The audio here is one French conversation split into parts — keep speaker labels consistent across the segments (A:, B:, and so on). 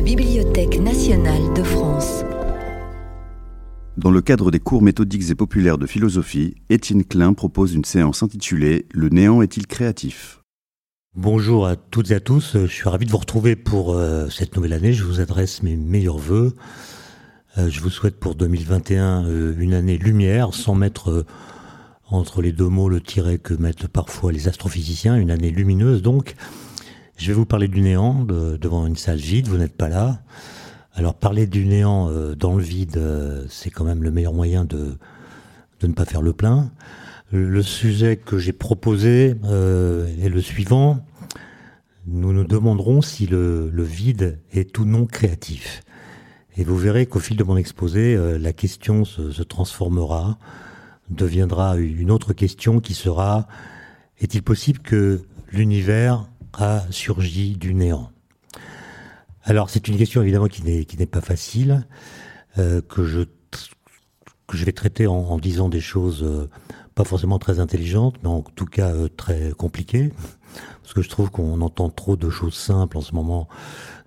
A: la Bibliothèque nationale de France.
B: Dans le cadre des cours méthodiques et populaires de philosophie, Étienne Klein propose une séance intitulée Le néant est-il créatif?
C: Bonjour à toutes et à tous, je suis ravi de vous retrouver pour euh, cette nouvelle année. Je vous adresse mes meilleurs voeux. Euh, je vous souhaite pour 2021 euh, une année lumière, sans mettre entre les deux mots le tiret que mettent parfois les astrophysiciens, une année lumineuse donc. Je vais vous parler du néant devant une salle vide, vous n'êtes pas là. Alors parler du néant euh, dans le vide, euh, c'est quand même le meilleur moyen de, de ne pas faire le plein. Le sujet que j'ai proposé euh, est le suivant. Nous nous demanderons si le, vide est ou non créatif. Et vous verrez qu'au fil de mon exposé, la question se transformera, deviendra une autre question qui sera est-il possible que l'univers a surgi du néant Alors c'est une question évidemment qui n'est pas facile, euh, que je que je vais traiter en, en disant des choses euh, pas forcément très intelligentes, mais en tout cas euh, très compliquées, parce que je trouve qu'on entend trop de choses simples en ce moment,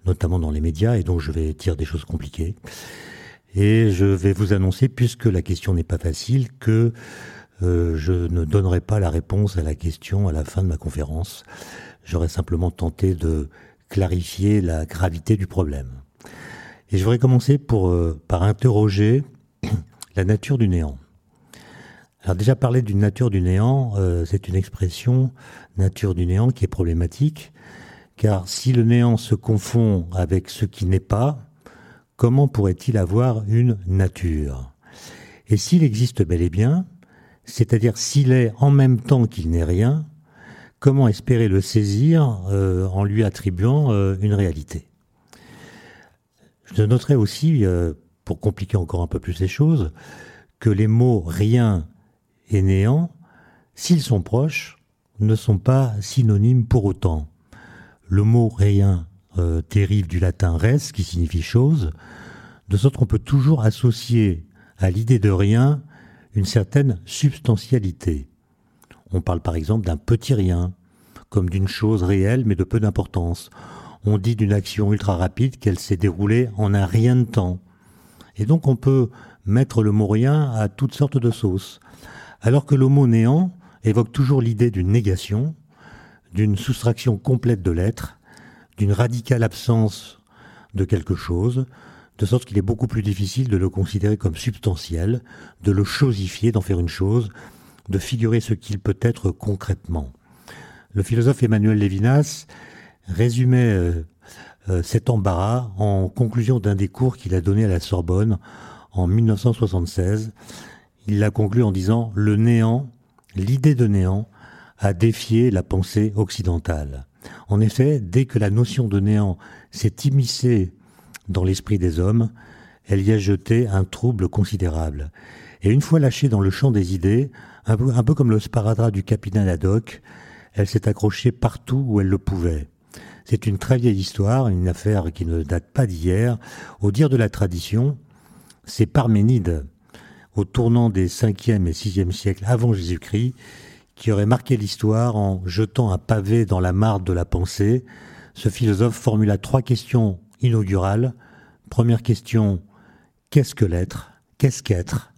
C: notamment dans les médias, et donc je vais dire des choses compliquées. Et je vais vous annoncer, puisque la question n'est pas facile, que euh, je ne donnerai pas la réponse à la question à la fin de ma conférence. J'aurais simplement tenté de clarifier la gravité du problème. Et je voudrais commencer euh, par interroger la nature du néant. Alors déjà parler d'une nature du néant, euh, c'est une expression nature du néant qui est problématique, car si le néant se confond avec ce qui n'est pas, comment pourrait-il avoir une nature? Et s'il existe bel et bien, c'est-à-dire s'il est en même temps qu'il n'est rien, comment espérer le saisir euh, en lui attribuant euh, une réalité? Je noterai aussi, euh, pour compliquer encore un peu plus les choses, que les mots rien et néant, s'ils sont proches, ne sont pas synonymes pour autant. Le mot rien dérive du latin res, qui signifie chose, de sorte qu'on peut toujours associer à l'idée de rien une certaine substantialité. On parle par exemple d'un petit rien, comme d'une chose réelle mais de peu d'importance. On dit d'une action ultra rapide qu'elle s'est déroulée en un rien de temps. Et donc on peut mettre le mot rien à toutes sortes de sauces. Alors que le mot néant évoque toujours l'idée d'une négation, d'une soustraction complète de l'être, d'une radicale absence de quelque chose, de sorte qu'il est beaucoup plus difficile de le considérer comme substantiel, de le chosifier, d'en faire une chose, de figurer ce qu'il peut être concrètement. Le philosophe Emmanuel Lévinas résumait euh, euh, cet embarras en conclusion d'un des cours qu'il a donné à la Sorbonne en 1976. Il l'a conclu en disant Le néant, l'idée de néant, a défié la pensée occidentale. En effet, dès que la notion de néant s'est immiscée dans l'esprit des hommes, elle y a jeté un trouble considérable. Et une fois lâchée dans le champ des idées, un peu, comme le sparadrap du capitaine Haddock, elle s'est accrochée partout où elle le pouvait. C'est une très vieille histoire, une affaire qui ne date pas d'hier. Au dire de la tradition, c'est Parménide, au tournant des 5e et 6e siècles avant Jésus-Christ, qui aurait marqué l'histoire en jetant un pavé dans la mare de la pensée. Ce philosophe formula trois questions inaugurale. Première question, qu'est-ce que l'être? Qu'est-ce qu'être?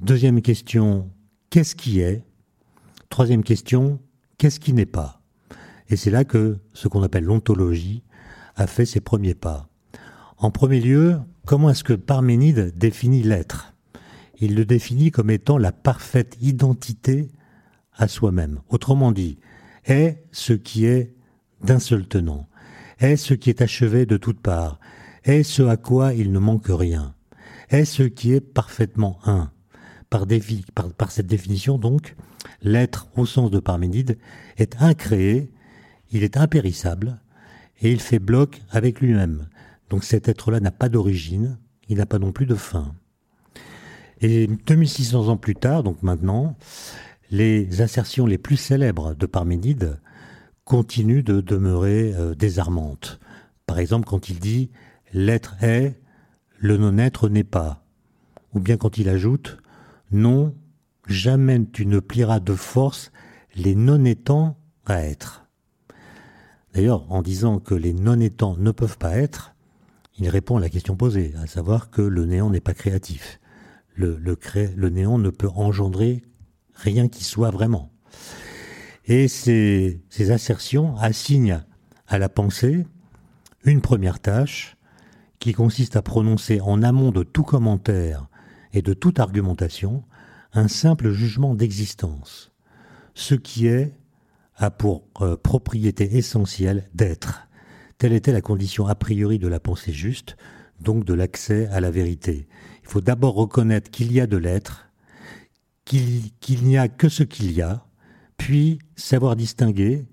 C: Deuxième question, qu'est-ce qui est? Troisième question, qu'est-ce qui n'est pas? Et c'est là que ce qu'on appelle l'ontologie a fait ses premiers pas. En premier lieu, comment est-ce que Parménide définit l'être? Il le définit comme étant la parfaite identité à soi-même. Autrement dit, est ce qui est d'un seul tenant est ce qui est achevé de toutes parts, est ce à quoi il ne manque rien, est ce qui est parfaitement un? Par, par, cette définition, donc, l'être, au sens de Parménide, est incréé, il est impérissable, et il fait bloc avec lui-même. Donc cet être-là n'a pas d'origine, il n'a pas non plus de fin. Et 2600 ans plus tard, donc maintenant, les assertions les plus célèbres de Parménide continue de demeurer euh, désarmante. Par exemple, quand il dit l'être est, le non-être n'est pas. Ou bien quand il ajoute non, jamais tu ne plieras de force les non-étants à être. D'ailleurs, en disant que les non-étants ne peuvent pas être, il répond à la question posée, à savoir que le néant n'est pas créatif. Le, le, néant ne peut engendrer rien qui soit vraiment. Et ces, assertions assignent à la pensée une première tâche qui consiste à prononcer en amont de tout commentaire et de toute argumentation un simple jugement d'existence. Ce qui est a pour euh, propriété essentielle d'être. Telle était la condition a priori de la pensée juste, donc de l'accès à la vérité. Il faut d'abord reconnaître qu'il y a de l'être, qu'il n'y a que ce qu'il y a, puis savoir distinguer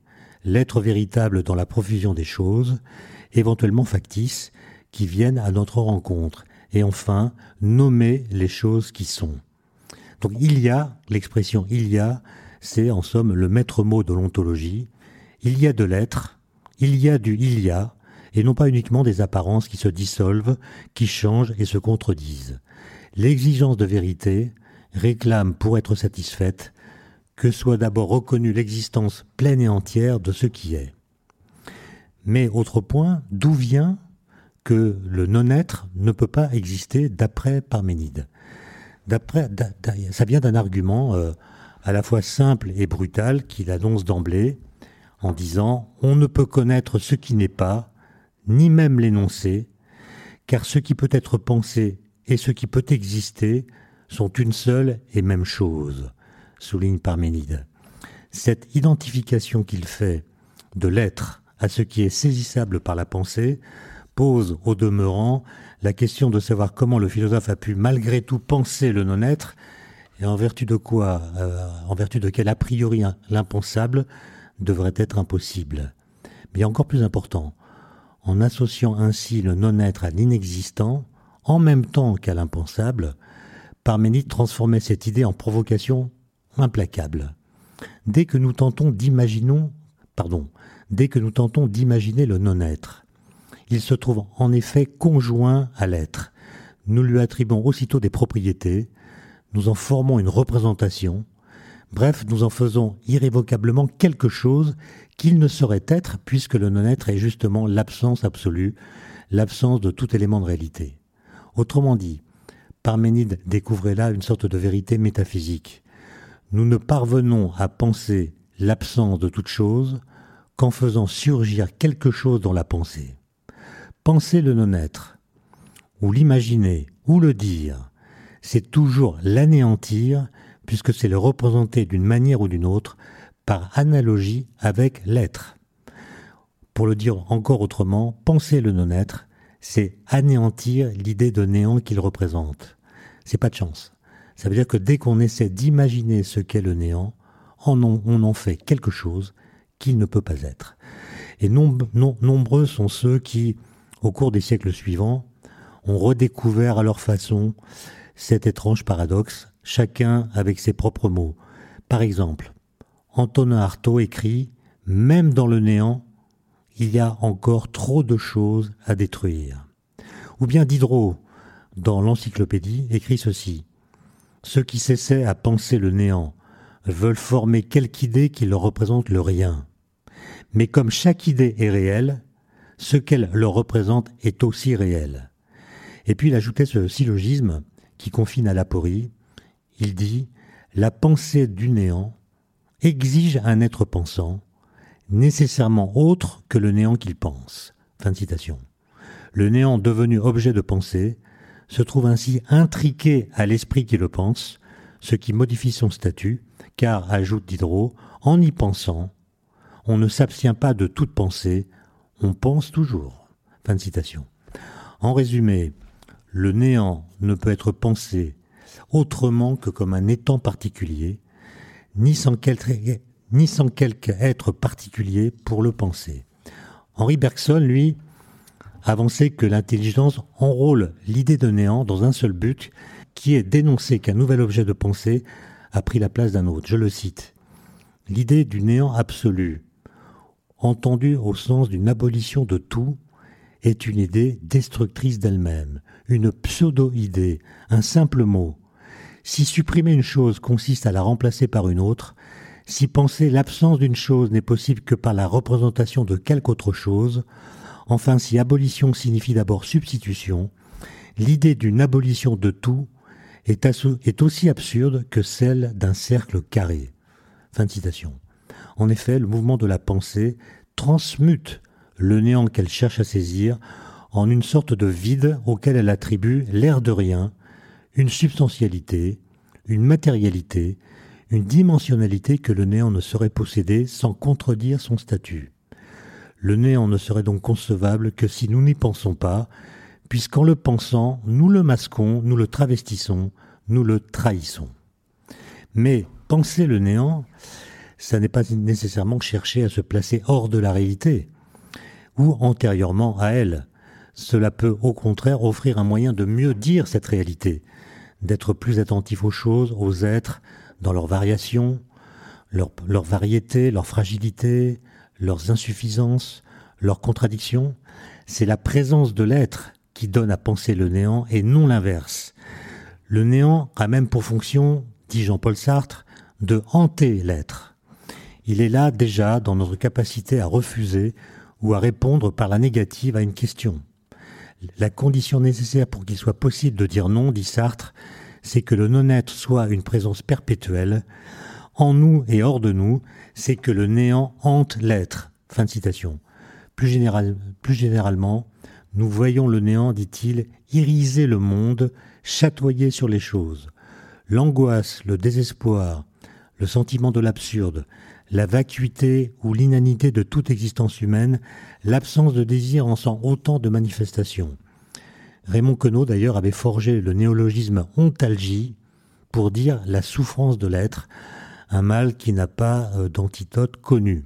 C: l'être véritable dans la profusion des choses, éventuellement factices, qui viennent à notre rencontre, et enfin nommer les choses qui sont. Donc il y a, l'expression il y a, c'est en somme le maître mot de l'ontologie. Il y a de l'être, il y a du il y a, et non pas uniquement des apparences qui se dissolvent, qui changent et se contredisent. L'exigence de vérité réclame pour être satisfaite que soit d'abord reconnue l'existence pleine et entière de ce qui est. Mais autre point, d'où vient que le non-être ne peut pas exister d'après Parménide? D'après, ça vient d'un argument euh, à la fois simple et brutal qu'il annonce d'emblée en disant On ne peut connaître ce qui n'est pas, ni même l'énoncer, car ce qui peut être pensé et ce qui peut exister sont une seule et même chose, souligne Parménide. Cette identification qu'il fait de l'être à ce qui est saisissable par la pensée pose au demeurant la question de savoir comment le philosophe a pu malgré tout penser le non-être et en vertu de quoi, euh, en vertu de quel a priori l'impensable devrait être impossible. Mais encore plus important, en associant ainsi le non-être à l'inexistant, en même temps qu'à l'impensable, Parménide transformait cette idée en provocation implacable. Dès que nous tentons d'imaginer, pardon, dès que nous tentons d'imaginer le non-être, il se trouve en effet conjoint à l'être. Nous lui attribuons aussitôt des propriétés, nous en formons une représentation, bref, nous en faisons irrévocablement quelque chose qu'il ne saurait être puisque le non-être est justement l'absence absolue, l'absence de tout élément de réalité. Autrement dit, Parménide découvrait là une sorte de vérité métaphysique. Nous ne parvenons à penser l'absence de toute chose qu'en faisant surgir quelque chose dans la pensée. Penser le non-être, ou l'imaginer, ou le dire, c'est toujours l'anéantir, puisque c'est le représenter d'une manière ou d'une autre, par analogie avec l'être. Pour le dire encore autrement, penser le non-être, c'est anéantir l'idée de néant qu'il représente. C'est pas de chance. Ça veut dire que dès qu'on essaie d'imaginer ce qu'est le néant, on en fait quelque chose qu'il ne peut pas être. Et nombreux sont ceux qui, au cours des siècles suivants, ont redécouvert à leur façon cet étrange paradoxe, chacun avec ses propres mots. Par exemple, Antonin Artaud écrit Même dans le néant, il y a encore trop de choses à détruire. Ou bien Diderot, dans l'encyclopédie, écrit ceci Ceux qui s'essaient à penser le néant veulent former quelque idée qui leur représente le rien. Mais comme chaque idée est réelle, ce qu'elle leur représente est aussi réel. Et puis il ajoutait ce syllogisme qui confine à l'aporie, il dit La pensée du néant exige un être pensant, nécessairement autre que le néant qu'il pense. Fin de citation. Le néant devenu objet de pensée se trouve ainsi intriqué à l'esprit qui le pense, ce qui modifie son statut, car, ajoute Diderot, en y pensant, on ne s'abstient pas de toute pensée, on pense toujours. Fin de citation. En résumé, le néant ne peut être pensé autrement que comme un étang particulier, ni sans quelque être particulier pour le penser. Henri Bergson, lui, avançait que l'intelligence enrôle l'idée de néant dans un seul but, qui est d'énoncer qu'un nouvel objet de pensée a pris la place d'un autre. Je le cite. L'idée du néant absolu, entendue au sens d'une abolition de tout, est une idée destructrice d'elle-même, une pseudo-idée, un simple mot. Si supprimer une chose consiste à la remplacer par une autre, si penser l'absence d'une chose n'est possible que par la représentation de quelque autre chose, Enfin, si abolition signifie d'abord substitution, l'idée d'une abolition de tout est, aussi absurde que celle d'un cercle carré. En effet, le mouvement de la pensée transmute le néant qu'elle cherche à saisir en une sorte de vide auquel elle attribue l'air de rien, une substantialité, une matérialité, une dimensionnalité que le néant ne saurait posséder sans contredire son statut. Le néant ne serait donc concevable que si nous n'y pensons pas, puisqu'en le pensant, nous le masquons, nous le travestissons, nous le trahissons. Mais penser le néant, ça n'est pas nécessairement chercher à se placer hors de la réalité ou antérieurement à elle. Cela peut au contraire offrir un moyen de mieux dire cette réalité, d'être plus attentif aux choses, aux êtres, dans leurs variations, leur, leur variété, leur fragilité, leurs insuffisances, leurs contradictions. C'est la présence de l'être qui donne à penser le néant et non l'inverse. Le néant a même pour fonction, dit Jean-Paul Sartre, de hanter l'être. Il est là déjà dans notre capacité à refuser ou à répondre par la négative à une question. La condition nécessaire pour qu'il soit possible de dire non, dit Sartre, c'est que le non-être soit une présence perpétuelle. En nous et hors de nous, c'est que le néant hante l'être. Fin de citation. Plus, général, plus généralement, nous voyons le néant, dit-il, iriser le monde, chatoyer sur les choses. L'angoisse, le désespoir, le sentiment de l'absurde, la vacuité ou l'inanité de toute existence humaine, l'absence de désir en sont autant de manifestations. Raymond Queneau d'ailleurs avait forgé le néologisme ontalgie pour dire la souffrance de l'être, un mal qui n'a pas euh, d'antidote connu.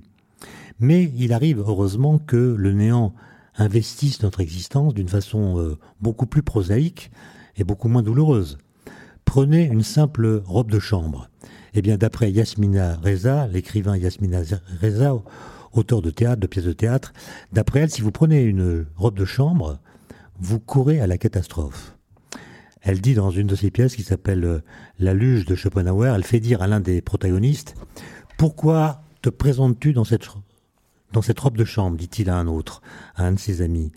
C: Mais il arrive heureusement que le néant investisse notre existence d'une façon euh, beaucoup plus prosaïque et beaucoup moins douloureuse. Prenez une simple robe de chambre. Eh bien, d'après Yasmina Reza, l'écrivain Yasmina Reza, auteur de théâtre, de pièces de théâtre, d'après elle, si vous prenez une robe de chambre, vous courez à la catastrophe. Elle dit dans une de ses pièces qui s'appelle euh, La luge de Schopenhauer, elle fait dire à l'un des protagonistes Pourquoi te présentes-tu dans cette, dans cette robe de chambre? dit-il à un autre, à un de ses amis.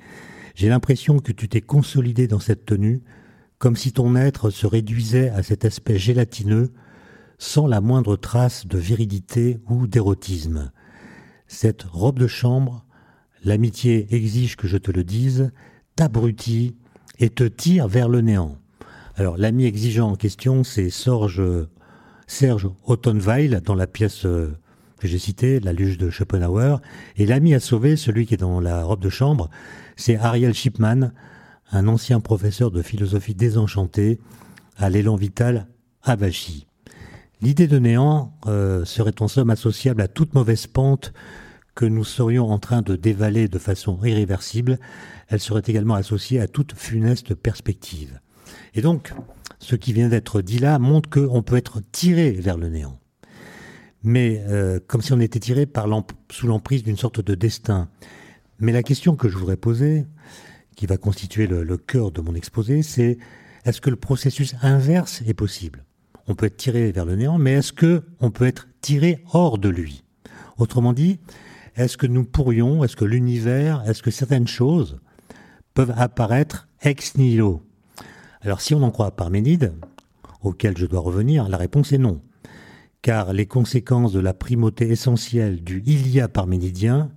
C: J'ai l'impression que tu t'es consolidé dans cette tenue, comme si ton être se réduisait à cet aspect gélatineux sans la moindre trace de virilité ou d'érotisme. Cette robe de chambre, l'amitié exige que je te le dise, t'abrutit et te tire vers le néant. L'ami exigeant en question, c'est Serge, Serge Ottenweil dans la pièce euh, que j'ai citée, La luge de Schopenhauer, et l'ami à sauver, celui qui est dans la robe de chambre, c'est Ariel Shipman, un ancien professeur de philosophie désenchanté à l'élan vital avachi. L'idée de néant euh, serait en somme associable à toute mauvaise pente que nous serions en train de dévaler de façon irréversible. Elle serait également associée à toute funeste perspective. Et donc, ce qui vient d'être dit là montre qu'on peut être tiré vers le néant. Mais euh, comme si on était tiré par sous l'emprise d'une sorte de destin. Mais la question que je voudrais poser, qui va constituer le cœur de mon exposé, c'est est-ce que le processus inverse est possible? On peut être tiré vers le néant, mais est-ce que on peut être tiré hors de lui? Autrement dit, est-ce que nous pourrions, est-ce que l'univers, est-ce que certaines choses peuvent apparaître ex nihilo? Alors si on en croit Parménide, auquel je dois revenir, la réponse est non. Car les conséquences de la primauté essentielle du il y a parménidien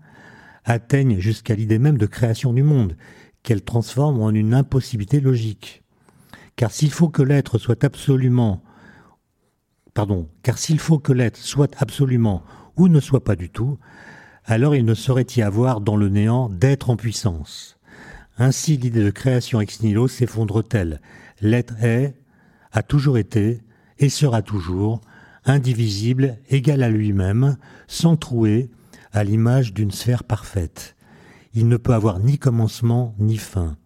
C: atteignent jusqu'à l'idée même de création du monde, qu'elle transforme en une impossibilité logique. Car s'il faut que l'être soit absolument pardon, car s'il faut que l'être soit absolument ou ne soit pas du tout, alors il ne saurait y avoir dans le néant d'être en puissance. Ainsi l'idée de création ex nihilo s'effondre-t-elle? L'être est, a toujours été, et sera toujours, indivisible, égal à lui-même, sans trouer, à l'image d'une sphère parfaite. Il ne peut avoir ni commencement ni fin.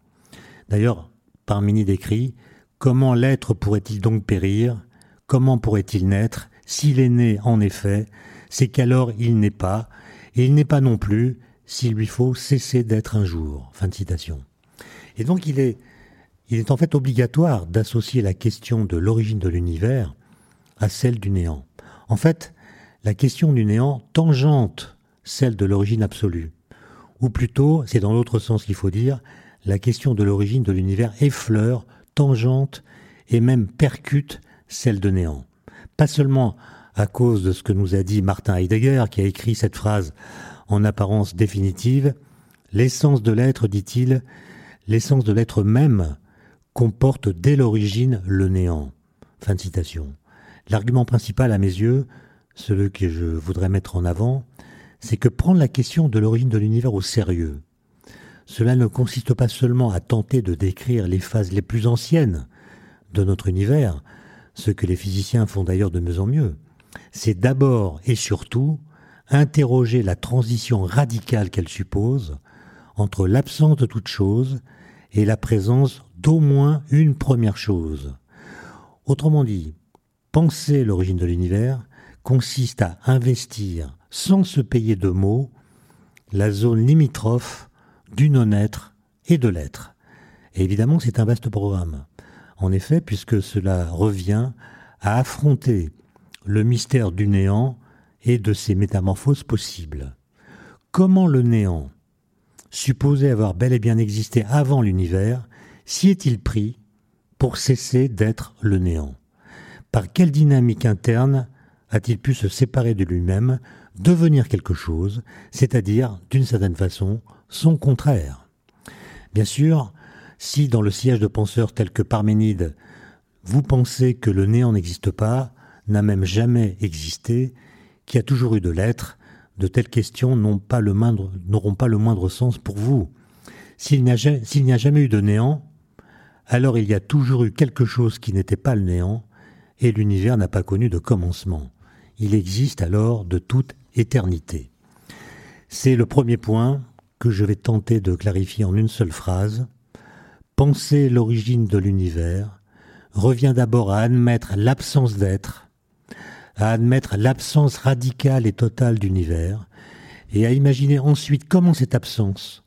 C: D'ailleurs, Parménide écrit Comment l'être pourrait-il donc périr? Comment pourrait-il naître? S'il est né, en effet, c'est qu'alors il n'est pas, et il n'est pas non plus s'il lui faut cesser d'être un jour. Fin de citation. Et donc il est, il est en fait obligatoire d'associer la question de l'origine de l'univers à celle du néant. En fait, la question du néant tangente celle de l'origine absolue. ou plutôt, c'est dans l'autre sens qu'il faut dire, la question de l'origine de l'univers effleure, tangente et même percute celle de néant. Pas seulement à cause de ce que nous a dit Martin Heidegger, qui a écrit cette phrase en apparence définitive, l'essence de l'être, dit-il, l'essence de l'être même comporte dès l'origine le néant. Fin de citation. L'argument principal à mes yeux, celui que je voudrais mettre en avant, c'est que prendre la question de l'origine de l'univers au sérieux, cela ne consiste pas seulement à tenter de décrire les phases les plus anciennes de notre univers, ce que les physiciens font d'ailleurs de mieux en mieux, c'est d'abord et surtout interroger la transition radicale qu'elle suppose entre l'absence de toute chose et la présence d'au moins une première chose. Autrement dit, penser l'origine de l'univers consiste à investir, sans se payer de mots, la zone limitrophe du non-être et de l'être. Et évidemment, c'est un vaste programme. En effet, puisque cela revient à affronter le mystère du néant et de ses métamorphoses possibles. Comment le néant, supposé avoir bel et bien existé avant l'univers, s'y est-il pris pour cesser d'être le néant? Par quelle dynamique interne a-t-il pu se séparer de lui-même, devenir quelque chose, c'est-à-dire, d'une certaine façon, son contraire? Bien sûr, si dans le siège de penseurs tels que Parménide, vous pensez que le néant n'existe pas, n'a même jamais existé, qu'il y a toujours eu de l'être, de telles questions n'auront pas, le moindre, sens pour vous. S'il n'y a, jamais eu de néant, alors il y a toujours eu quelque chose qui n'était pas le néant, et l'univers n'a pas connu de commencement. Il existe alors de toute éternité. C'est le premier point que je vais tenter de clarifier en une seule phrase. Penser l'origine de l'univers revient d'abord à admettre l'absence d'être, à admettre l'absence radicale et totale d'univers, et à imaginer ensuite comment cette absence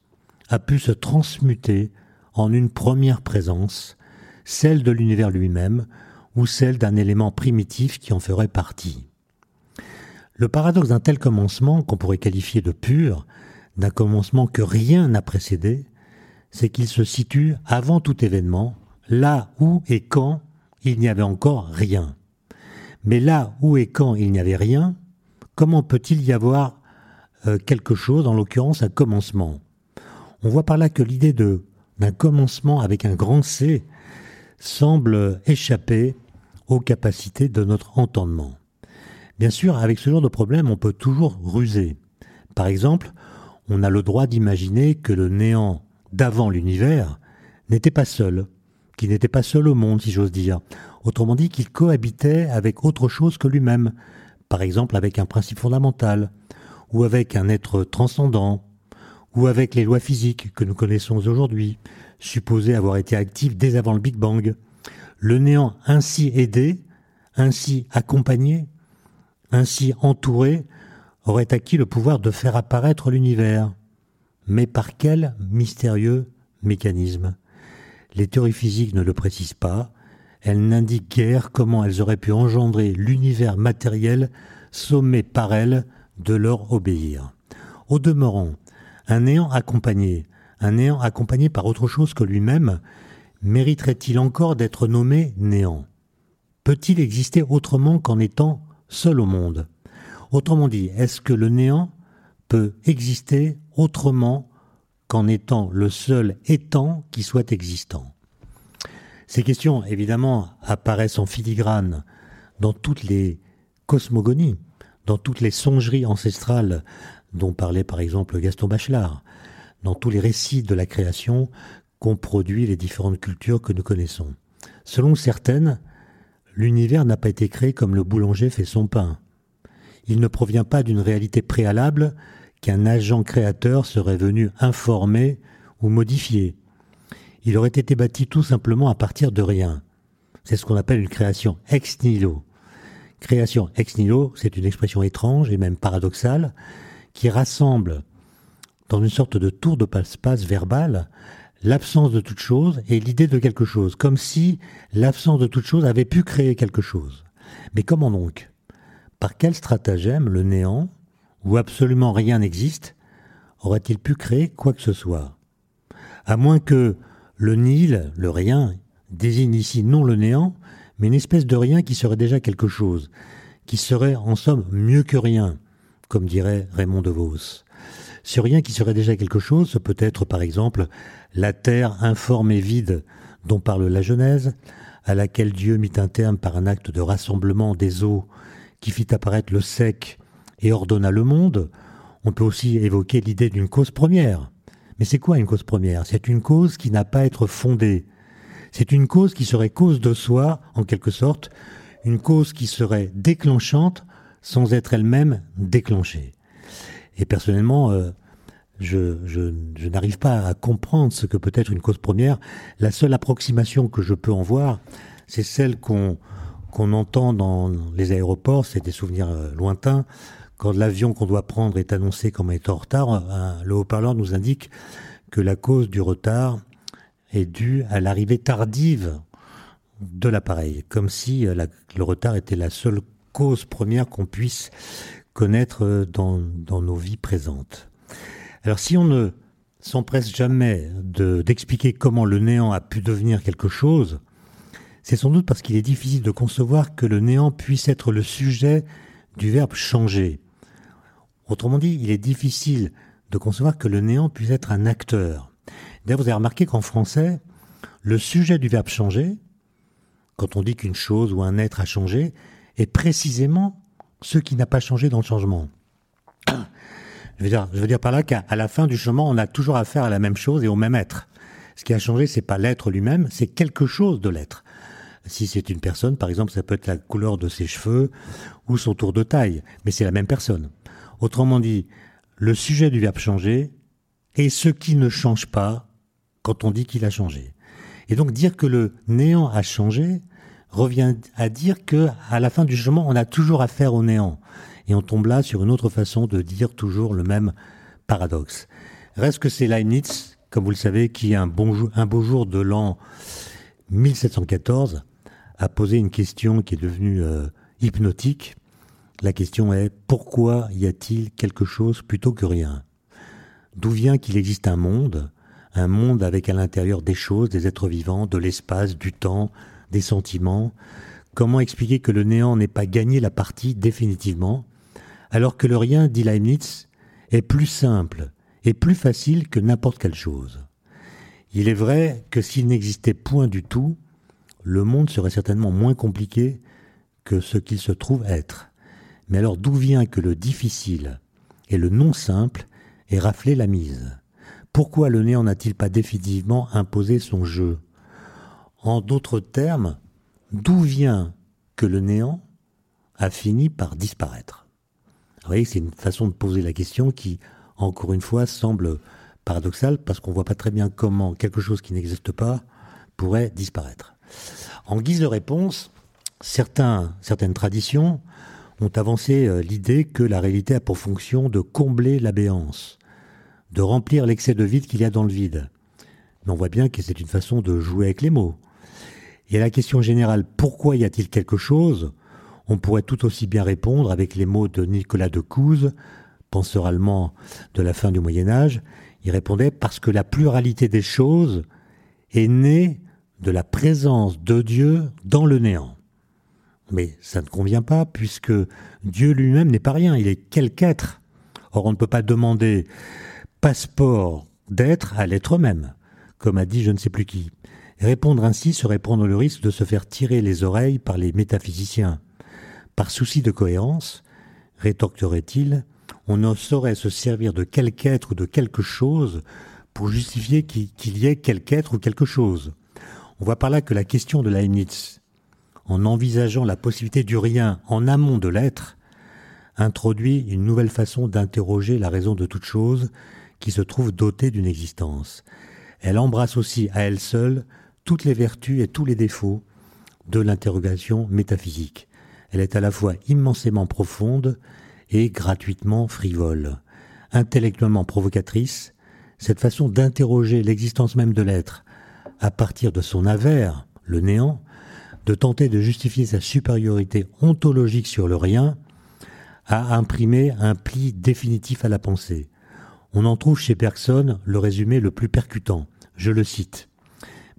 C: a pu se transmuter en une première présence, celle de l'univers lui-même, ou celle d'un élément primitif qui en ferait partie. Le paradoxe d'un tel commencement, qu'on pourrait qualifier de pur, d'un commencement que rien n'a précédé, c'est qu'il se situe avant tout événement, là où et quand il n'y avait encore rien. Mais là où et quand il n'y avait rien, comment peut-il y avoir euh, quelque chose, en l'occurrence un commencement? On voit par là que l'idée d'un commencement avec un grand C semble échapper aux capacités de notre entendement. Bien sûr, avec ce genre de problème, on peut toujours ruser. Par exemple, on a le droit d'imaginer que le néant d'avant l'univers n'était pas seul, qu'il n'était pas seul au monde, si j'ose dire. Autrement dit, qu'il cohabitait avec autre chose que lui-même, par exemple avec un principe fondamental, ou avec un être transcendant, ou avec les lois physiques que nous connaissons aujourd'hui, supposées avoir été actives dès avant le Big Bang. Le néant ainsi aidé, ainsi accompagné, ainsi entouré, aurait acquis le pouvoir de faire apparaître l'univers. Mais par quel mystérieux mécanisme? Les théories physiques ne le précisent pas, elles n'indiquent guère comment elles auraient pu engendrer l'univers matériel sommé par elles de leur obéir. Au demeurant, un néant accompagné, un néant accompagné par autre chose que lui-même, mériterait-il encore d'être nommé néant? Peut-il exister autrement qu'en étant seul au monde? Autrement dit, est-ce que le néant peut exister autrement qu'en étant le seul étant qui soit existant? Ces questions, évidemment, apparaissent en filigrane dans toutes les cosmogonies, dans toutes les songeries ancestrales dont parlait par exemple Gaston Bachelard, dans tous les récits de la création qu'ont produit les différentes cultures que nous connaissons. Selon certaines, L'univers n'a pas été créé comme le boulanger fait son pain. Il ne provient pas d'une réalité préalable qu'un agent créateur serait venu informer ou modifier. Il aurait été bâti tout simplement à partir de rien. C'est ce qu'on appelle une création ex nihilo. Création ex nihilo, c'est une expression étrange et même paradoxale qui rassemble dans une sorte de tour de passe-passe verbal l'absence de toute chose et l'idée de quelque chose, comme si l'absence de toute chose avait pu créer quelque chose. Mais comment donc? Par quel stratagème le néant, où absolument rien n'existe, aurait-il pu créer quoi que ce soit? À moins que le nil, le rien, désigne ici non le néant, mais une espèce de rien qui serait déjà quelque chose, qui serait en somme mieux que rien, comme dirait Raymond de Vos. Ce rien qui serait déjà quelque chose, ce peut être par exemple la terre informe et vide dont parle la Genèse, à laquelle Dieu mit un terme par un acte de rassemblement des eaux qui fit apparaître le sec et ordonna le monde. On peut aussi évoquer l'idée d'une cause première. Mais c'est quoi une cause première? C'est une cause qui n'a pas à être fondée. C'est une cause qui serait cause de soi, en quelque sorte, une cause qui serait déclenchante sans être elle-même déclenchée. Et personnellement, euh, je, je, n'arrive pas à comprendre ce que peut être une cause première. La seule approximation que je peux en voir, c'est celle qu'on qu'on entend dans les aéroports, c'est des souvenirs euh, lointains. Quand l'avion qu'on doit prendre est annoncé comme étant en retard, le haut-parleur nous indique que la cause du retard est due à l'arrivée tardive de l'appareil, comme si euh, le retard était la seule cause première qu'on puisse connaître euh, dans, dans nos vies présentes. Alors si on ne s'empresse jamais d'expliquer comment le néant a pu devenir quelque chose, c'est sans doute parce qu'il est difficile de concevoir que le néant puisse être le sujet du verbe changer. Autrement dit, il est difficile de concevoir que le néant puisse être un acteur. D'ailleurs, vous avez remarqué qu'en français, le sujet du verbe changer, quand on dit qu'une chose ou un être a changé, est précisément ce qui n'a pas changé dans le changement. Je veux dire, par là qu'à la fin du changement, on a toujours affaire à la même chose et au même être. Ce qui a changé, c'est pas l'être lui-même, c'est quelque chose de l'être. Si c'est une personne, par exemple, ça peut être la couleur de ses cheveux ou son tour de taille, mais c'est la même personne. Autrement dit, le sujet du verbe changer est ce qui ne change pas quand on dit qu'il a changé. Et donc dire que le néant a changé revient à dire que à la fin du changement, on a toujours affaire au néant. Et on tombe là sur une autre façon de dire toujours le même paradoxe. Reste que c'est Leibniz, comme vous le savez, qui un, bon, un beau jour de l'an 1714 a posé une question qui est devenue euh, hypnotique. La question est pourquoi y a-t-il quelque chose plutôt que rien? D'où vient qu'il existe un monde, un monde avec à l'intérieur des choses, des êtres vivants, de l'espace, du temps, des sentiments? Comment expliquer que le néant n'ait pas gagné la partie définitivement alors que le rien, dit Leibniz, est plus simple et plus facile que n'importe quelle chose? Il est vrai que s'il n'existait point du tout, le monde serait certainement moins compliqué que ce qu'il se trouve être. Mais alors d'où vient que le difficile et le non simple aient raflé la mise? Pourquoi le néant n'a-t-il pas définitivement imposé son jeu? En d'autres termes, d'où vient que le néant a fini par disparaître? Vous voyez, c'est une façon de poser la question qui, encore une fois, semble paradoxale parce qu'on voit pas très bien comment quelque chose qui n'existe pas pourrait disparaître. En guise de réponse, certaines traditions ont avancé euh, l'idée que la réalité a pour fonction de combler l'abéance, de remplir l'excès de vide qu'il y a dans le vide. Mais on voit bien que c'est une façon de jouer avec les mots. Et à la question générale, pourquoi y a-t-il quelque chose on pourrait tout aussi bien répondre avec les mots de Nicolas de Couze, penseur allemand de la fin du Moyen Âge. Il répondait parce que la pluralité des choses est née de la présence de Dieu dans le néant. Mais ça ne convient pas puisque Dieu lui-même n'est pas rien, il est quelque être. Or on ne peut pas demander passeport d'être à l'être même, comme a dit je ne sais plus qui. répondre ainsi serait prendre le risque de se faire tirer les oreilles par les métaphysiciens. Par souci de cohérence, rétorquerait-il, on ne saurait se servir de quelque être ou de quelque chose pour justifier qu'il y ait quelque être ou quelque chose. On voit par là que la question de Leibniz, en envisageant la possibilité du rien en amont de l'être, introduit une nouvelle façon d'interroger la raison de toute chose qui se trouve dotée d'une existence. Elle embrasse aussi à elle seule toutes les vertus et tous les défauts de l'interrogation métaphysique. Elle est à la fois immensément profonde et gratuitement frivole. Intellectuellement provocatrice, cette façon d'interroger l'existence même de l'être à partir de son avers, le néant, de tenter de justifier sa supériorité ontologique sur le rien, a imprimé un pli définitif à la pensée. On en trouve chez Bergson le résumé le plus percutant. Je le cite.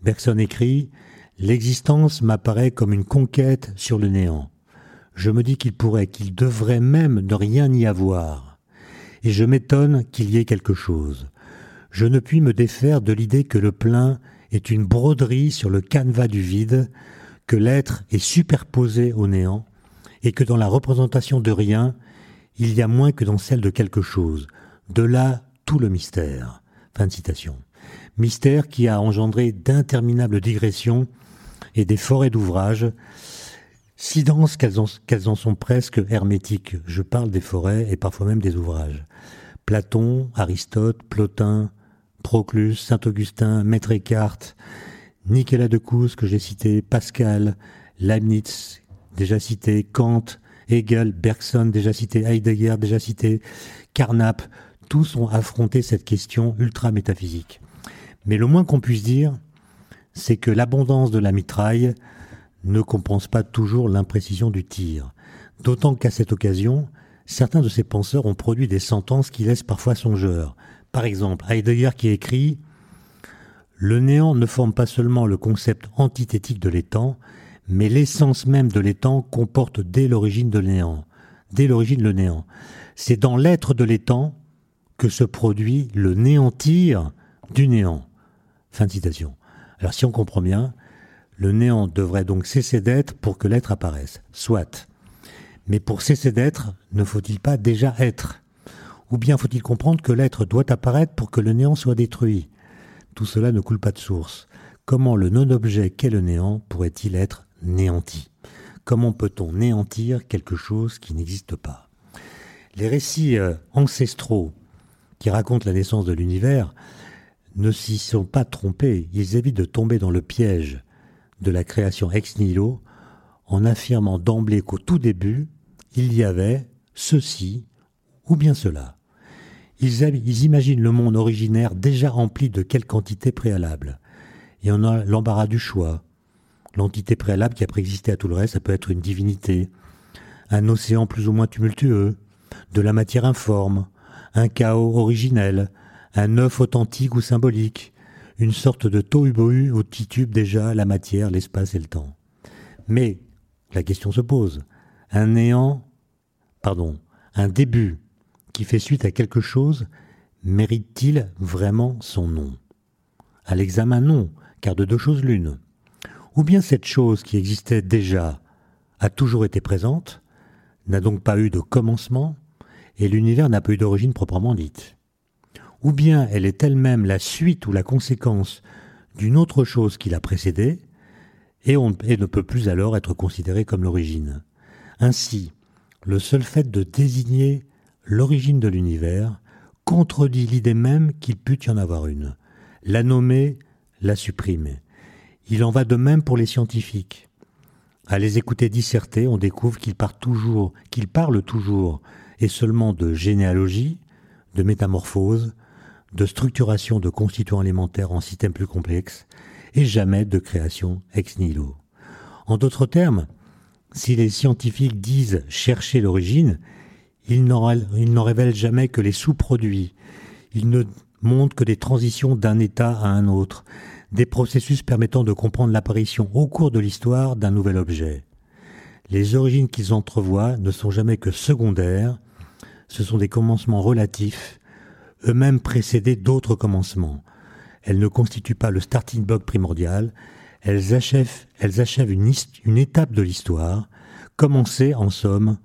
C: Bergson écrit L'existence m'apparaît comme une conquête sur le néant. Je me dis qu'il pourrait, qu'il devrait même ne rien y avoir. Et je m'étonne qu'il y ait quelque chose. Je ne puis me défaire de l'idée que le plein est une broderie sur le canevas du vide, que l'être est superposé au néant, et que dans la représentation de rien, il y a moins que dans celle de quelque chose. De là tout le mystère. Fin de citation. Mystère qui a engendré d'interminables digressions et des forêts d'ouvrages, si denses qu'elles en, sont presque hermétiques. Je parle des forêts et parfois même des ouvrages. Platon, Aristote, Plotin, Proclus, Saint-Augustin, Maître Eckhart, Nicolas de Couz que j'ai cité, Pascal, Leibniz, déjà cité, Kant, Hegel, Bergson, déjà cité, Heidegger, déjà cité, Carnap, tous ont affronté cette question ultra-métaphysique. Mais le moins qu'on puisse dire, c'est que l'abondance de la mitraille ne compense pas toujours l'imprécision du tir. D'autant qu'à cette occasion, certains de ces penseurs ont produit des sentences qui laissent parfois songeurs. Par exemple, Heidegger qui écrit Le néant ne forme pas seulement le concept antithétique de l'étang, mais l'essence même de l'étang comporte dès l'origine de néant. Dès l'origine le néant. C'est dans l'être de l'étang que se produit le néantir du néant. Fin de citation. Alors si on comprend bien, le néant devrait donc cesser d'être pour que l'être apparaisse. Soit. Mais pour cesser d'être, ne faut-il pas déjà être? Ou bien faut-il comprendre que l'être doit apparaître pour que le néant soit détruit? Tout cela ne coule pas de source. Comment le non-objet qu'est le néant pourrait-il être néanti? Comment peut-on néantir quelque chose qui n'existe pas? Les récits euh, ancestraux qui racontent la naissance de l'univers ne s'y sont pas trompés. Ils évitent de tomber dans le piège de la création ex nihilo en affirmant d'emblée qu'au tout début, il y avait ceci ou bien cela. Ils, imaginent le monde originaire déjà rempli de quelle quantité préalable. Et on a l'embarras du choix. L'entité préalable qui a préexisté à tout le reste, ça peut être une divinité, un océan plus ou moins tumultueux, de la matière informe, un chaos originel, un œuf authentique ou symbolique, une sorte de tohu-bohu où titube déjà la matière, l'espace et le temps. Mais la question se pose. Un néant, pardon, un début qui fait suite à quelque chose mérite-t-il vraiment son nom? À l'examen, non, car de deux choses l'une. Ou bien cette chose qui existait déjà a toujours été présente, n'a donc pas eu de commencement, et l'univers n'a pas eu d'origine proprement dite ou bien elle est elle-même la suite ou la conséquence d'une autre chose qui l'a précédée, et, on, ne peut plus alors être considérée comme l'origine. Ainsi, le seul fait de désigner l'origine de l'univers contredit l'idée même qu'il pût y en avoir une. La nommer, la supprimer. Il en va de même pour les scientifiques. À les écouter disserter, on découvre qu'ils parlent toujours, qu'ils parlent toujours et seulement de généalogie, de métamorphose, de structuration de constituants alimentaires en systèmes plus complexes et jamais de création ex nihilo. En d'autres termes, si les scientifiques disent chercher l'origine, ils n'en révèlent jamais que les sous-produits. Ils ne montrent que des transitions d'un état à un autre, des processus permettant de comprendre l'apparition au cours de l'histoire d'un nouvel objet. Les origines qu'ils entrevoient ne sont jamais que secondaires, ce sont des commencements relatifs eux-mêmes précédés d'autres commencements. Elles ne constituent pas le starting block primordial, elles achèvent, une, une étape de l'histoire, commencer en somme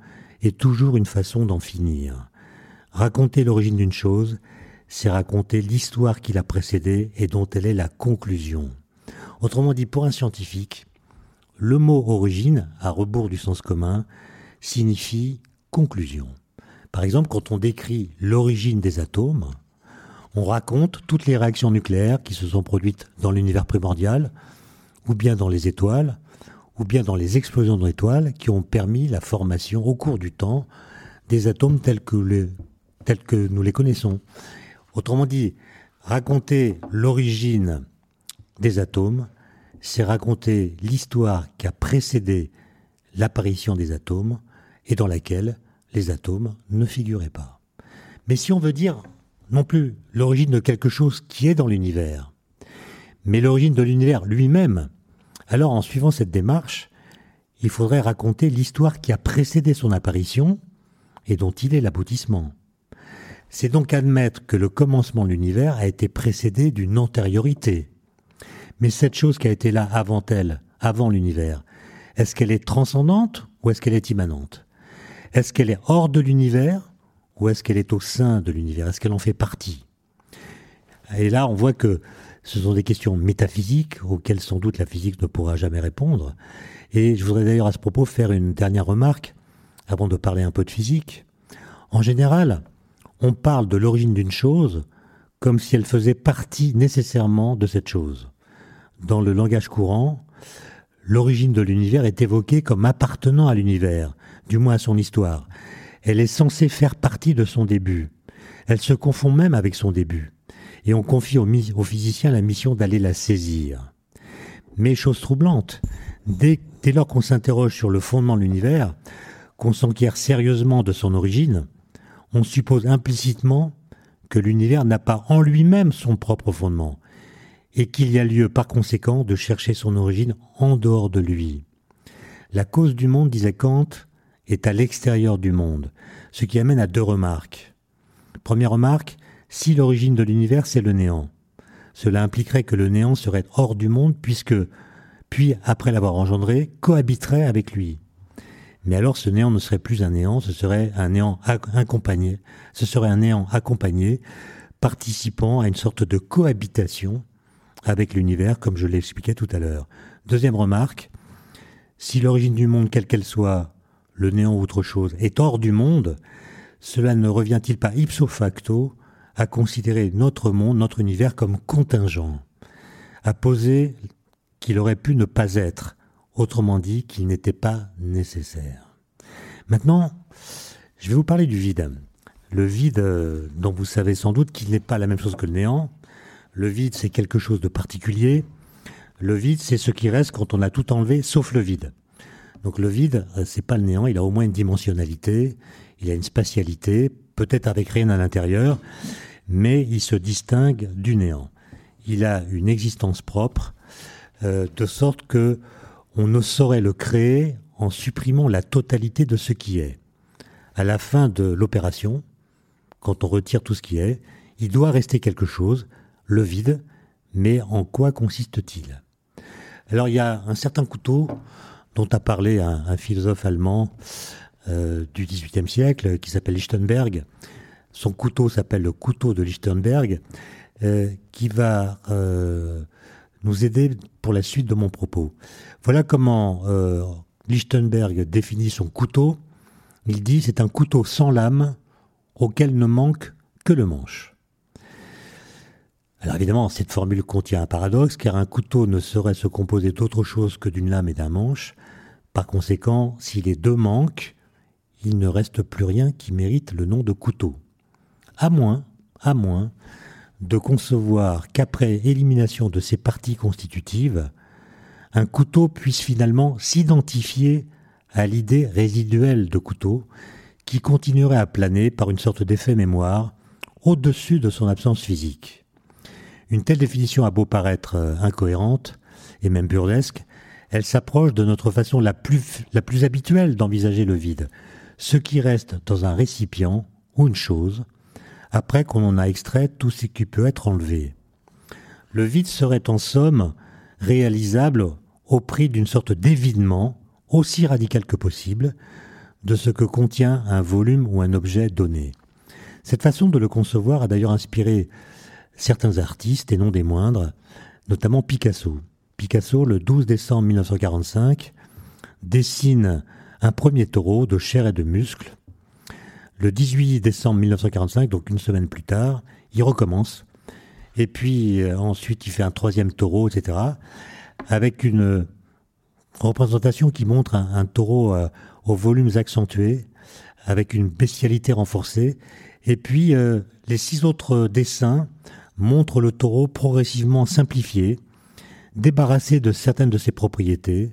C: est toujours une façon d'en finir. Raconter l'origine d'une chose, c'est raconter l'histoire qui l'a précédée et dont elle est la conclusion. Autrement dit, pour un scientifique, le mot origine, à rebours du sens commun, signifie conclusion. Par exemple, quand on décrit l'origine des atomes, on raconte toutes les réactions nucléaires qui se sont produites dans l'univers primordial, ou bien dans les étoiles, ou bien dans les explosions d'étoiles qui ont permis la formation au cours du temps des atomes tels que, tels que nous les connaissons. Autrement dit, raconter l'origine des atomes, c'est raconter l'histoire qui a précédé l'apparition des atomes et dans laquelle les atomes ne figuraient pas. Mais si on veut dire, non plus l'origine de quelque chose qui est dans l'univers, mais l'origine de l'univers lui-même, alors en suivant cette démarche, il faudrait raconter l'histoire qui a précédé son apparition et dont il est l'aboutissement. C'est donc admettre que le commencement de l'univers a été précédé d'une antériorité. Mais cette chose qui a été là avant elle, avant l'univers, est-ce qu'elle est transcendante ou est-ce qu'elle est immanente? Est-ce qu'elle est hors de l'univers ou est-ce qu'elle est au sein de l'univers? Est-ce qu'elle en fait partie? Et là, on voit que ce sont des questions métaphysiques auxquelles sans doute la physique ne pourra jamais répondre. Et je voudrais d'ailleurs à ce propos faire une dernière remarque avant de parler un peu de physique. En général, on parle de l'origine d'une chose comme si elle faisait partie nécessairement de cette chose. Dans le langage courant, l'origine de l'univers est évoquée comme appartenant à l'univers, du moins à son histoire. Elle est censée faire partie de son début. Elle se confond même avec son début. Et on confie aux, physiciens la mission d'aller la saisir. Mais chose troublante, dès, lors qu'on s'interroge sur le fondement de l'univers, qu'on s'enquiert sérieusement de son origine, on suppose implicitement que l'univers n'a pas en lui-même son propre fondement, et qu'il y a lieu par conséquent de chercher son origine en dehors de lui. La cause du monde, disait Kant, est à l'extérieur du monde, ce qui amène à deux remarques. Première remarque, si l'origine de l'univers c'est le néant, cela impliquerait que le néant serait hors du monde puisque, puis après l'avoir engendré, cohabiterait avec lui. Mais alors ce néant ne serait plus un néant, ce serait un néant accompagné, ce serait un néant accompagné, participant à une sorte de cohabitation avec l'univers, comme je l'expliquais tout à l'heure. Deuxième remarque, si l'origine du monde, quelle qu'elle soit, le néant ou autre chose, est hors du monde, cela ne revient-il pas ipso facto à considérer notre monde, notre univers comme contingent, à poser qu'il aurait pu ne pas être, autrement dit qu'il n'était pas nécessaire. Maintenant, je vais vous parler du vide. Le vide euh, dont vous savez sans doute qu'il n'est pas la même chose que le néant. Le vide, c'est quelque chose de particulier. Le vide, c'est ce qui reste quand on a tout enlevé, sauf le vide. Donc le vide, euh, c'est pas le néant, il a au moins une dimensionnalité, il a une spatialité, peut-être avec rien à l'intérieur, mais il se distingue du néant. Il a une existence propre, euh, de sorte que on ne saurait le créer en supprimant la totalité de ce qui est. À la fin de l'opération, quand on retire tout ce qui est, il doit rester quelque chose, le vide, mais en quoi consiste-t-il? Alors il y a un certain couteau dont a parlé un, philosophe allemand du XVIIIe siècle qui s'appelle Lichtenberg. Son couteau s'appelle le couteau de Lichtenberg, euh, qui va euh, nous aider pour la suite de mon propos. Voilà comment euh, Lichtenberg définit son couteau. Il dit c'est un couteau sans lame auquel ne manque que le manche. Alors évidemment, cette formule contient un paradoxe, car un couteau ne saurait se composer d'autre chose que d'une lame et d'un manche. Par conséquent, si les deux manquent, il ne reste plus rien qui mérite le nom de couteau. À moins, à moins, de concevoir qu'après élimination de ces parties constitutives, un couteau puisse finalement s'identifier à l'idée résiduelle de couteau qui continuerait à planer par une sorte d'effet mémoire au-dessus de son absence physique. Une telle définition a beau paraître euh, incohérente et même burlesque, elle s'approche de notre façon la plus, la plus habituelle d'envisager le vide, ce qui reste dans un récipient ou une chose, après qu'on en a extrait tout ce qui peut être enlevé. Le vide serait en somme réalisable au prix d'une sorte d'évidement, aussi radical que possible, de ce que contient un volume ou un objet donné. Cette façon de le concevoir a d'ailleurs inspiré certains artistes, et non des moindres, notamment Picasso. Picasso, le 12 décembre 1945, dessine un premier taureau de chair et de muscles. Le 18 décembre 1945, donc une semaine plus tard, il recommence. Et puis euh, ensuite, il fait un troisième taureau, etc avec une représentation qui montre un, taureau euh, aux volumes accentués, avec une bestialité renforcée. Et puis, euh, les six autres dessins montrent le taureau progressivement simplifié, débarrassé de certaines de ses propriétés,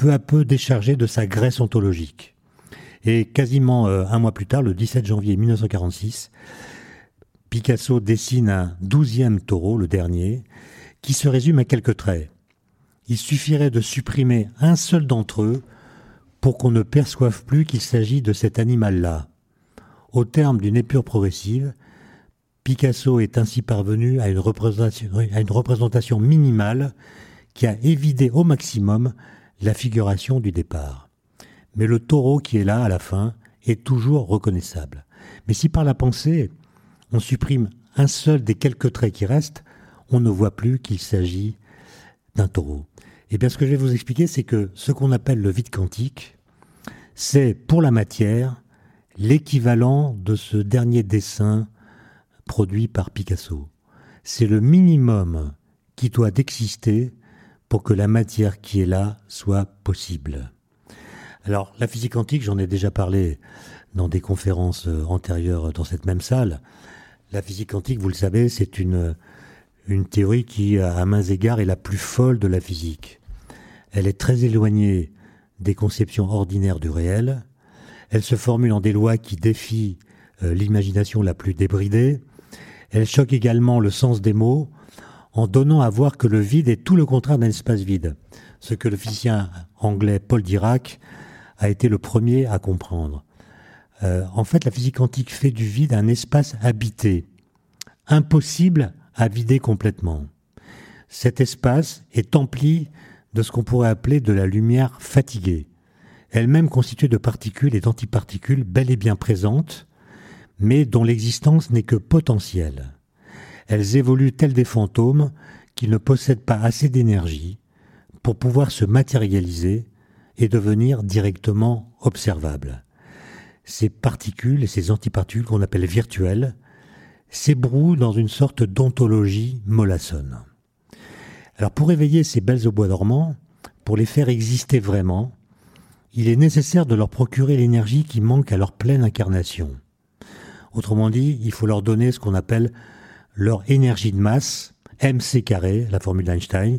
C: peu à peu déchargé de sa graisse ontologique. Et quasiment euh, un mois plus tard, le 17 janvier 1946, Picasso dessine un douzième taureau, le dernier, qui se résume à quelques traits. Il suffirait de supprimer un seul d'entre eux pour qu'on ne perçoive plus qu'il s'agit de cet animal-là. Au terme d'une épure progressive, Picasso est ainsi parvenu à une représentation, à une représentation minimale qui a évidé au maximum la figuration du départ. Mais le taureau qui est là à la fin est toujours reconnaissable. Mais si par la pensée, on supprime un seul des quelques traits qui restent, on ne voit plus qu'il s'agit d'un taureau. Et eh bien ce que je vais vous expliquer, c'est que ce qu'on appelle le vide quantique, c'est pour la matière l'équivalent de ce dernier dessin produit par Picasso. C'est le minimum qui doit exister pour que la matière qui est là soit possible. Alors la physique quantique, j'en ai déjà parlé dans des conférences euh, antérieures dans cette même salle. La physique quantique, vous le savez, c'est une, une théorie qui, à mains égards, est la plus folle de la physique. Elle est très éloignée des conceptions ordinaires du réel. Elle se formule en des lois qui défient euh, l'imagination la plus débridée. Elle choque également le sens des mots en donnant à voir que le vide est tout le contraire d'un espace vide, ce que le physicien anglais Paul Dirac a été le premier à comprendre. Euh, en fait, la physique quantique fait du vide un espace habité, impossible à vider complètement. Cet espace est empli de ce qu'on pourrait appeler de la lumière fatiguée, elle-même constituée de particules et d'antiparticules bel et bien présentes, mais dont l'existence n'est que potentielle. Elles évoluent telles des fantômes qui ne possèdent pas assez d'énergie pour pouvoir se matérialiser et devenir directement observables. Ces particules et ces antiparticules qu'on appelle virtuelles s'ébrouent dans une sorte d'ontologie mollassonne. Alors pour éveiller ces belles au bois dormant, pour les faire exister vraiment, il est nécessaire de leur procurer l'énergie qui manque à leur pleine incarnation. Autrement dit, il faut leur donner ce qu'on appelle leur énergie de masse, mc carré, la formule d'Einstein,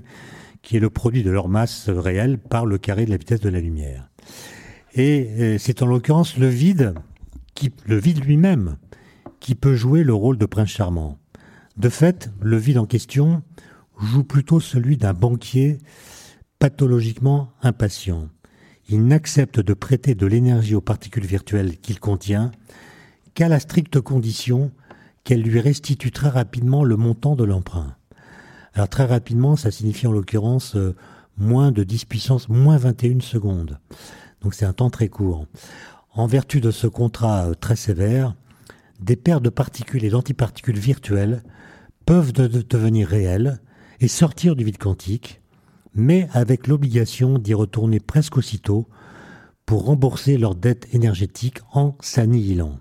C: qui est le produit de leur masse réelle par le carré de la vitesse de la lumière. Et euh, c'est en l'occurrence le vide, qui, le vide lui-même, qui peut jouer le rôle de prince charmant. De fait, le vide en question joue plutôt celui d'un banquier pathologiquement impatient. Il n'accepte de prêter de l'énergie aux particules virtuelles qu'il contient qu'à la stricte condition qu'elle lui restitue très rapidement le montant de l'emprunt. Alors très rapidement, ça signifie en l'occurrence euh, moins de 10 puissance, moins 21 secondes. Donc c'est un temps très court. En vertu de ce contrat euh, très sévère, des paires de particules et d'antiparticules virtuelles peuvent devenir réelles et sortir du vide quantique, mais avec l'obligation d'y retourner presque aussitôt pour rembourser leur dette énergétique en s'annihilant.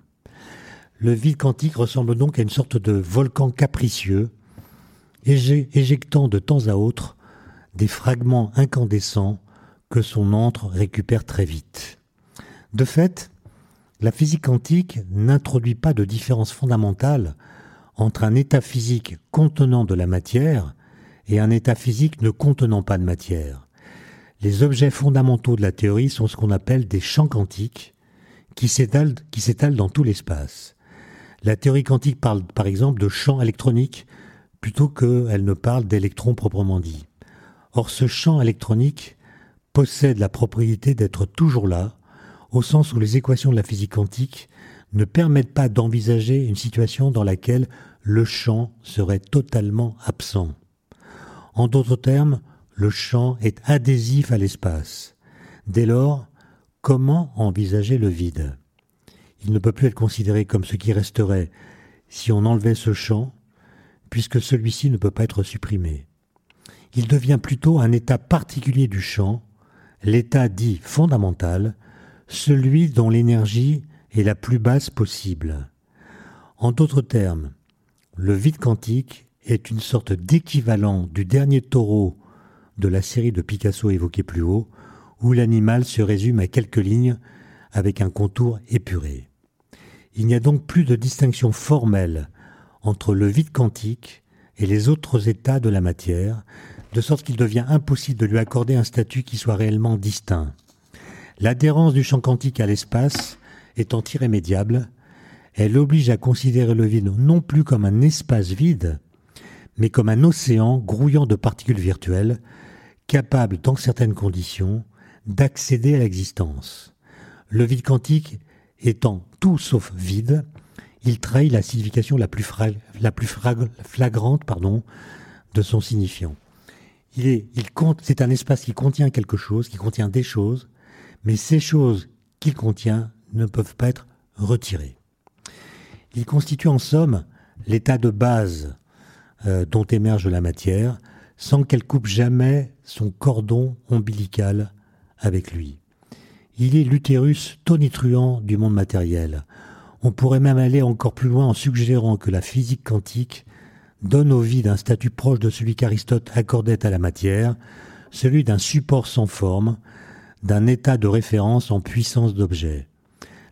C: Le vide quantique ressemble donc à une sorte de volcan capricieux, éjectant de temps à autre des fragments incandescents que son antre récupère très vite. De fait, la physique quantique n'introduit pas de différence fondamentale entre un état physique contenant de la matière et un état physique ne contenant pas de matière. Les objets fondamentaux de la théorie sont ce qu'on appelle des champs quantiques qui s'étalent dans tout l'espace. La théorie quantique parle par exemple de champ électronique plutôt qu'elle ne parle d'électrons proprement dit. Or ce champ électronique possède la propriété d'être toujours là, au sens où les équations de la physique quantique ne permettent pas d'envisager une situation dans laquelle le champ serait totalement absent. En d'autres termes, le champ est adhésif à l'espace. Dès lors, comment envisager le vide? Il ne peut plus être considéré comme ce qui resterait si on enlevait ce champ, puisque celui-ci ne peut pas être supprimé. Il devient plutôt un état particulier du champ, l'état dit fondamental, celui dont l'énergie est la plus basse possible. En d'autres termes, le vide quantique est une sorte d'équivalent du dernier taureau de la série de Picasso évoquée plus haut, où l'animal se résume à quelques lignes avec un contour épuré. Il n'y a donc plus de distinction formelle entre le vide quantique et les autres états de la matière, de sorte qu'il devient impossible de lui accorder un statut qui soit réellement distinct. L'adhérence du champ quantique à l'espace étant irrémédiable, Elle oblige à considérer le vide non plus comme un espace vide, mais comme un océan grouillant de particules virtuelles, capable, dans certaines conditions, d'accéder à l'existence. Le vide quantique étant tout sauf vide, il trahit la signification la plus, la plus flagrante pardon, de son signifiant. Il est, il compte, c'est un espace qui contient quelque chose, qui contient des choses, mais ces choses qu'il contient ne peuvent pas être retirées. Il constitue en somme l'état de base euh, dont émerge la matière, sans qu'elle coupe jamais son cordon ombilical avec lui. Il est l'utérus tonitruant du monde matériel. On pourrait même aller encore plus loin en suggérant que la physique quantique donne au vide un statut proche de celui qu'Aristote accordait à la matière, celui d'un support sans forme, d'un état de référence en puissance d'objet.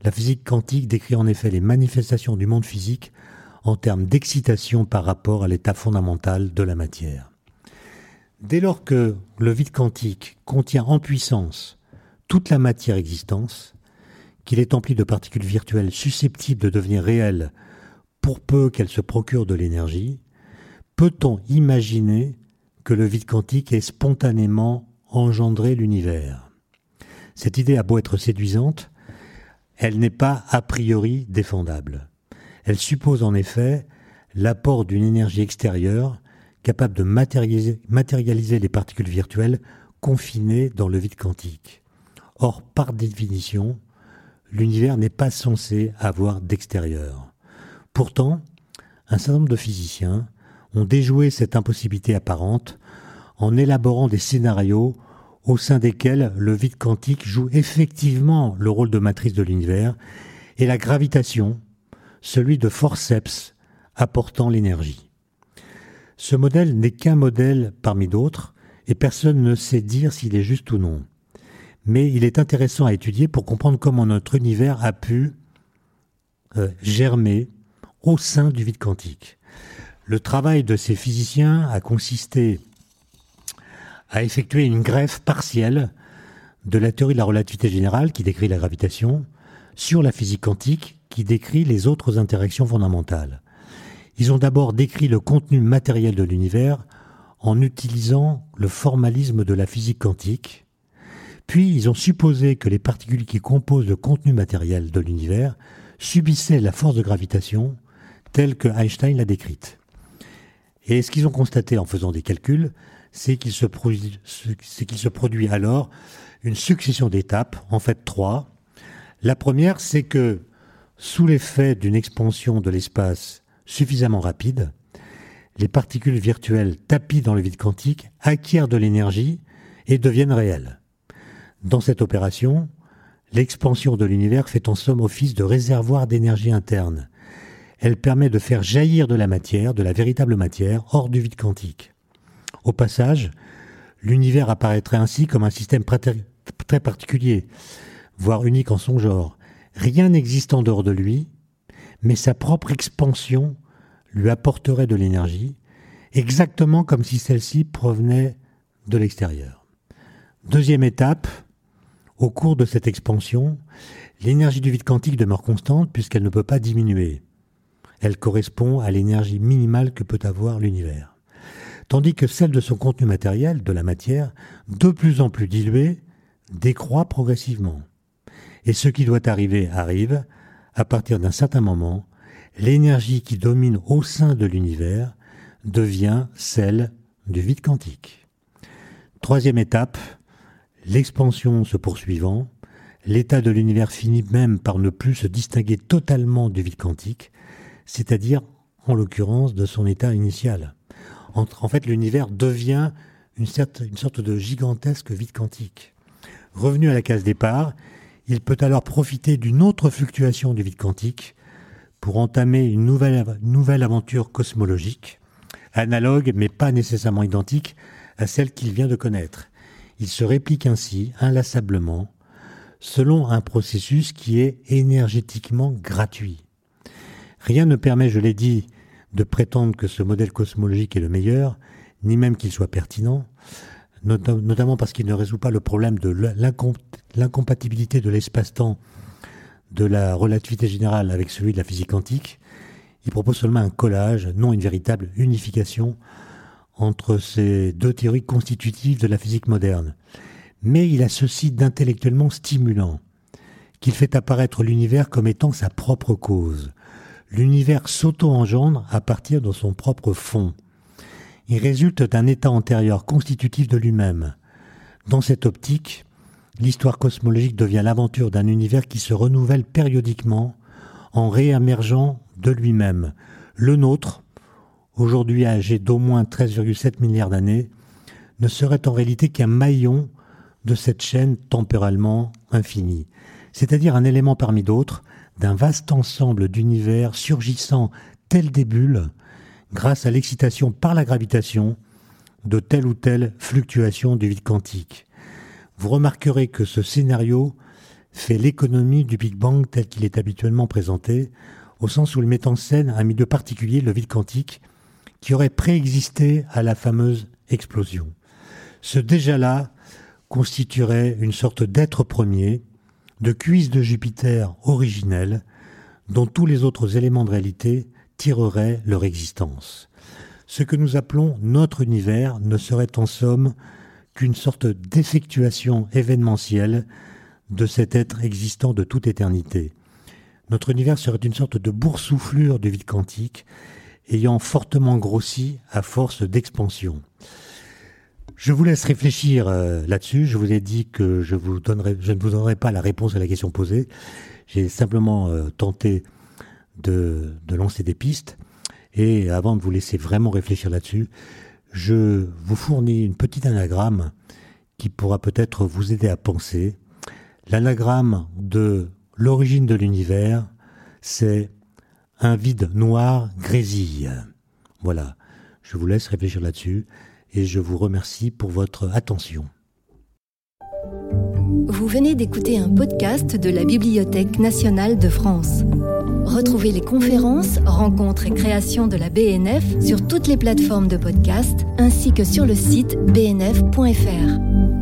C: La physique quantique décrit en effet les manifestations du monde physique en termes d'excitation par rapport à l'état fondamental de la matière. Dès lors que le vide quantique contient en puissance toute la matière existence, qu'il est empli de particules virtuelles susceptibles de devenir réelles pour peu qu'elles se procurent de l'énergie, peut-on imaginer que le vide quantique ait spontanément engendré l'univers? Cette idée a beau être séduisante, elle n'est pas a priori défendable. Elle suppose en effet l'apport d'une énergie extérieure capable de matérialiser, matérialiser, les particules virtuelles confinées dans le vide quantique. Or, par définition, l'univers n'est pas censé avoir d'extérieur. Pourtant, un certain nombre de physiciens ont déjoué cette impossibilité apparente en élaborant des scénarios au sein desquels le vide quantique joue effectivement le rôle de matrice de l'univers et la gravitation, celui de forceps apportant l'énergie. Ce modèle n'est qu'un modèle parmi d'autres et personne ne sait dire s'il est juste ou non. Mais il est intéressant à étudier pour comprendre comment notre univers a pu euh, germer au sein du vide quantique. Le travail de ces physiciens a consisté à effectuer une greffe partielle de la théorie de la relativité générale qui décrit la gravitation sur la physique quantique qui décrit les autres interactions fondamentales. Ils ont d'abord décrit le contenu matériel de l'univers en utilisant le formalisme de la physique quantique, puis ils ont supposé que les particules qui composent le contenu matériel de l'univers subissaient la force de gravitation telle que Einstein l'a décrite. Et ce qu'ils ont constaté en faisant des calculs, c'est qu'il se, produit, se produit alors une succession d'étapes, en fait trois. La première, c'est que sous l'effet d'une expansion de l'espace suffisamment rapide, les particules virtuelles tapies dans le vide quantique acquièrent de l'énergie et deviennent réelles. Dans cette opération, l'expansion de l'univers fait en somme office de réservoir d'énergie interne elle permet de faire jaillir de la matière, de la véritable matière, hors du vide quantique. Au passage, l'univers apparaîtrait ainsi comme un système très particulier, voire unique en son genre. Rien n'existe en dehors de lui, mais sa propre expansion lui apporterait de l'énergie, exactement comme si celle-ci provenait de l'extérieur. Deuxième étape, au cours de cette expansion, l'énergie du vide quantique demeure constante puisqu'elle ne peut pas diminuer elle correspond à l'énergie minimale que peut avoir l'univers. Tandis que celle de son contenu matériel, de la matière, de plus en plus diluée, décroît progressivement. Et ce qui doit arriver arrive, à partir d'un certain moment, l'énergie qui domine au sein de l'univers devient celle du vide quantique. Troisième étape, l'expansion se poursuivant, l'état de l'univers finit même par ne plus se distinguer totalement du vide quantique, c'est-à-dire en l'occurrence de son état initial. En, fait, l'univers devient une, sorte de gigantesque vide quantique. Revenu à la case départ, il peut alors profiter d'une autre fluctuation du vide quantique pour entamer une nouvelle aventure cosmologique, analogue mais pas nécessairement identique à celle qu'il vient de connaître. Il se réplique ainsi inlassablement selon un processus qui est énergétiquement gratuit. Rien ne permet, je l'ai dit, de prétendre que ce modèle cosmologique est le meilleur, ni même qu'il soit pertinent, notamment parce qu'il ne résout pas le problème de l'incompatibilité de l'espace-temps de la relativité générale avec celui de la physique quantique, il propose seulement un collage, non une véritable unification entre ces deux théories constitutives de la physique moderne. Mais il a ceci d'intellectuellement stimulant, qu'il fait apparaître l'univers comme étant sa propre cause. L'univers s'auto-engendre à partir de son propre fond. Il résulte d'un état antérieur constitutif de lui-même. Dans cette optique, l'histoire cosmologique devient l'aventure d'un univers qui se renouvelle périodiquement en réémergeant de lui-même. Le nôtre, aujourd'hui âgé d'au moins 13,7 milliards d'années, ne serait en réalité qu'un maillon de cette chaîne temporellement infinie, c'est-à-dire un élément parmi d'autres d'un vaste ensemble d'univers surgissant tel des bulles grâce à l'excitation par la gravitation de telle ou telle fluctuation du vide quantique. Vous remarquerez que ce scénario fait l'économie du Big Bang tel qu'il est habituellement présenté, au sens où il met en scène un milieu particulier, le vide quantique, qui aurait préexisté à la fameuse explosion. Ce déjà-là constituerait une sorte d'être premier, de cuisse de Jupiter originelle, dont tous les autres éléments de réalité tireraient leur existence. Ce que nous appelons notre univers ne serait en somme qu'une sorte d'effectuation événementielle de cet être existant de toute éternité. Notre univers serait une sorte de boursouflure du vide quantique, ayant fortement grossi à force d'expansion. Je vous laisse réfléchir euh, là-dessus. Je vous ai dit que je, ne vous donnerai pas la réponse à la question posée. J'ai simplement euh, tenté de, lancer des pistes. Et avant de vous laisser vraiment réfléchir là-dessus, je vous fournis une petite anagramme qui pourra peut-être vous aider à penser. L'anagramme de l'origine de l'univers, c'est un vide noir grésille. Voilà. Je vous laisse réfléchir là-dessus et je vous remercie pour votre attention.
A: Vous venez d'écouter un podcast de la Bibliothèque nationale de France. Retrouvez les conférences, rencontres et créations de la BNF sur toutes les plateformes de podcast ainsi que sur le site bnf.fr.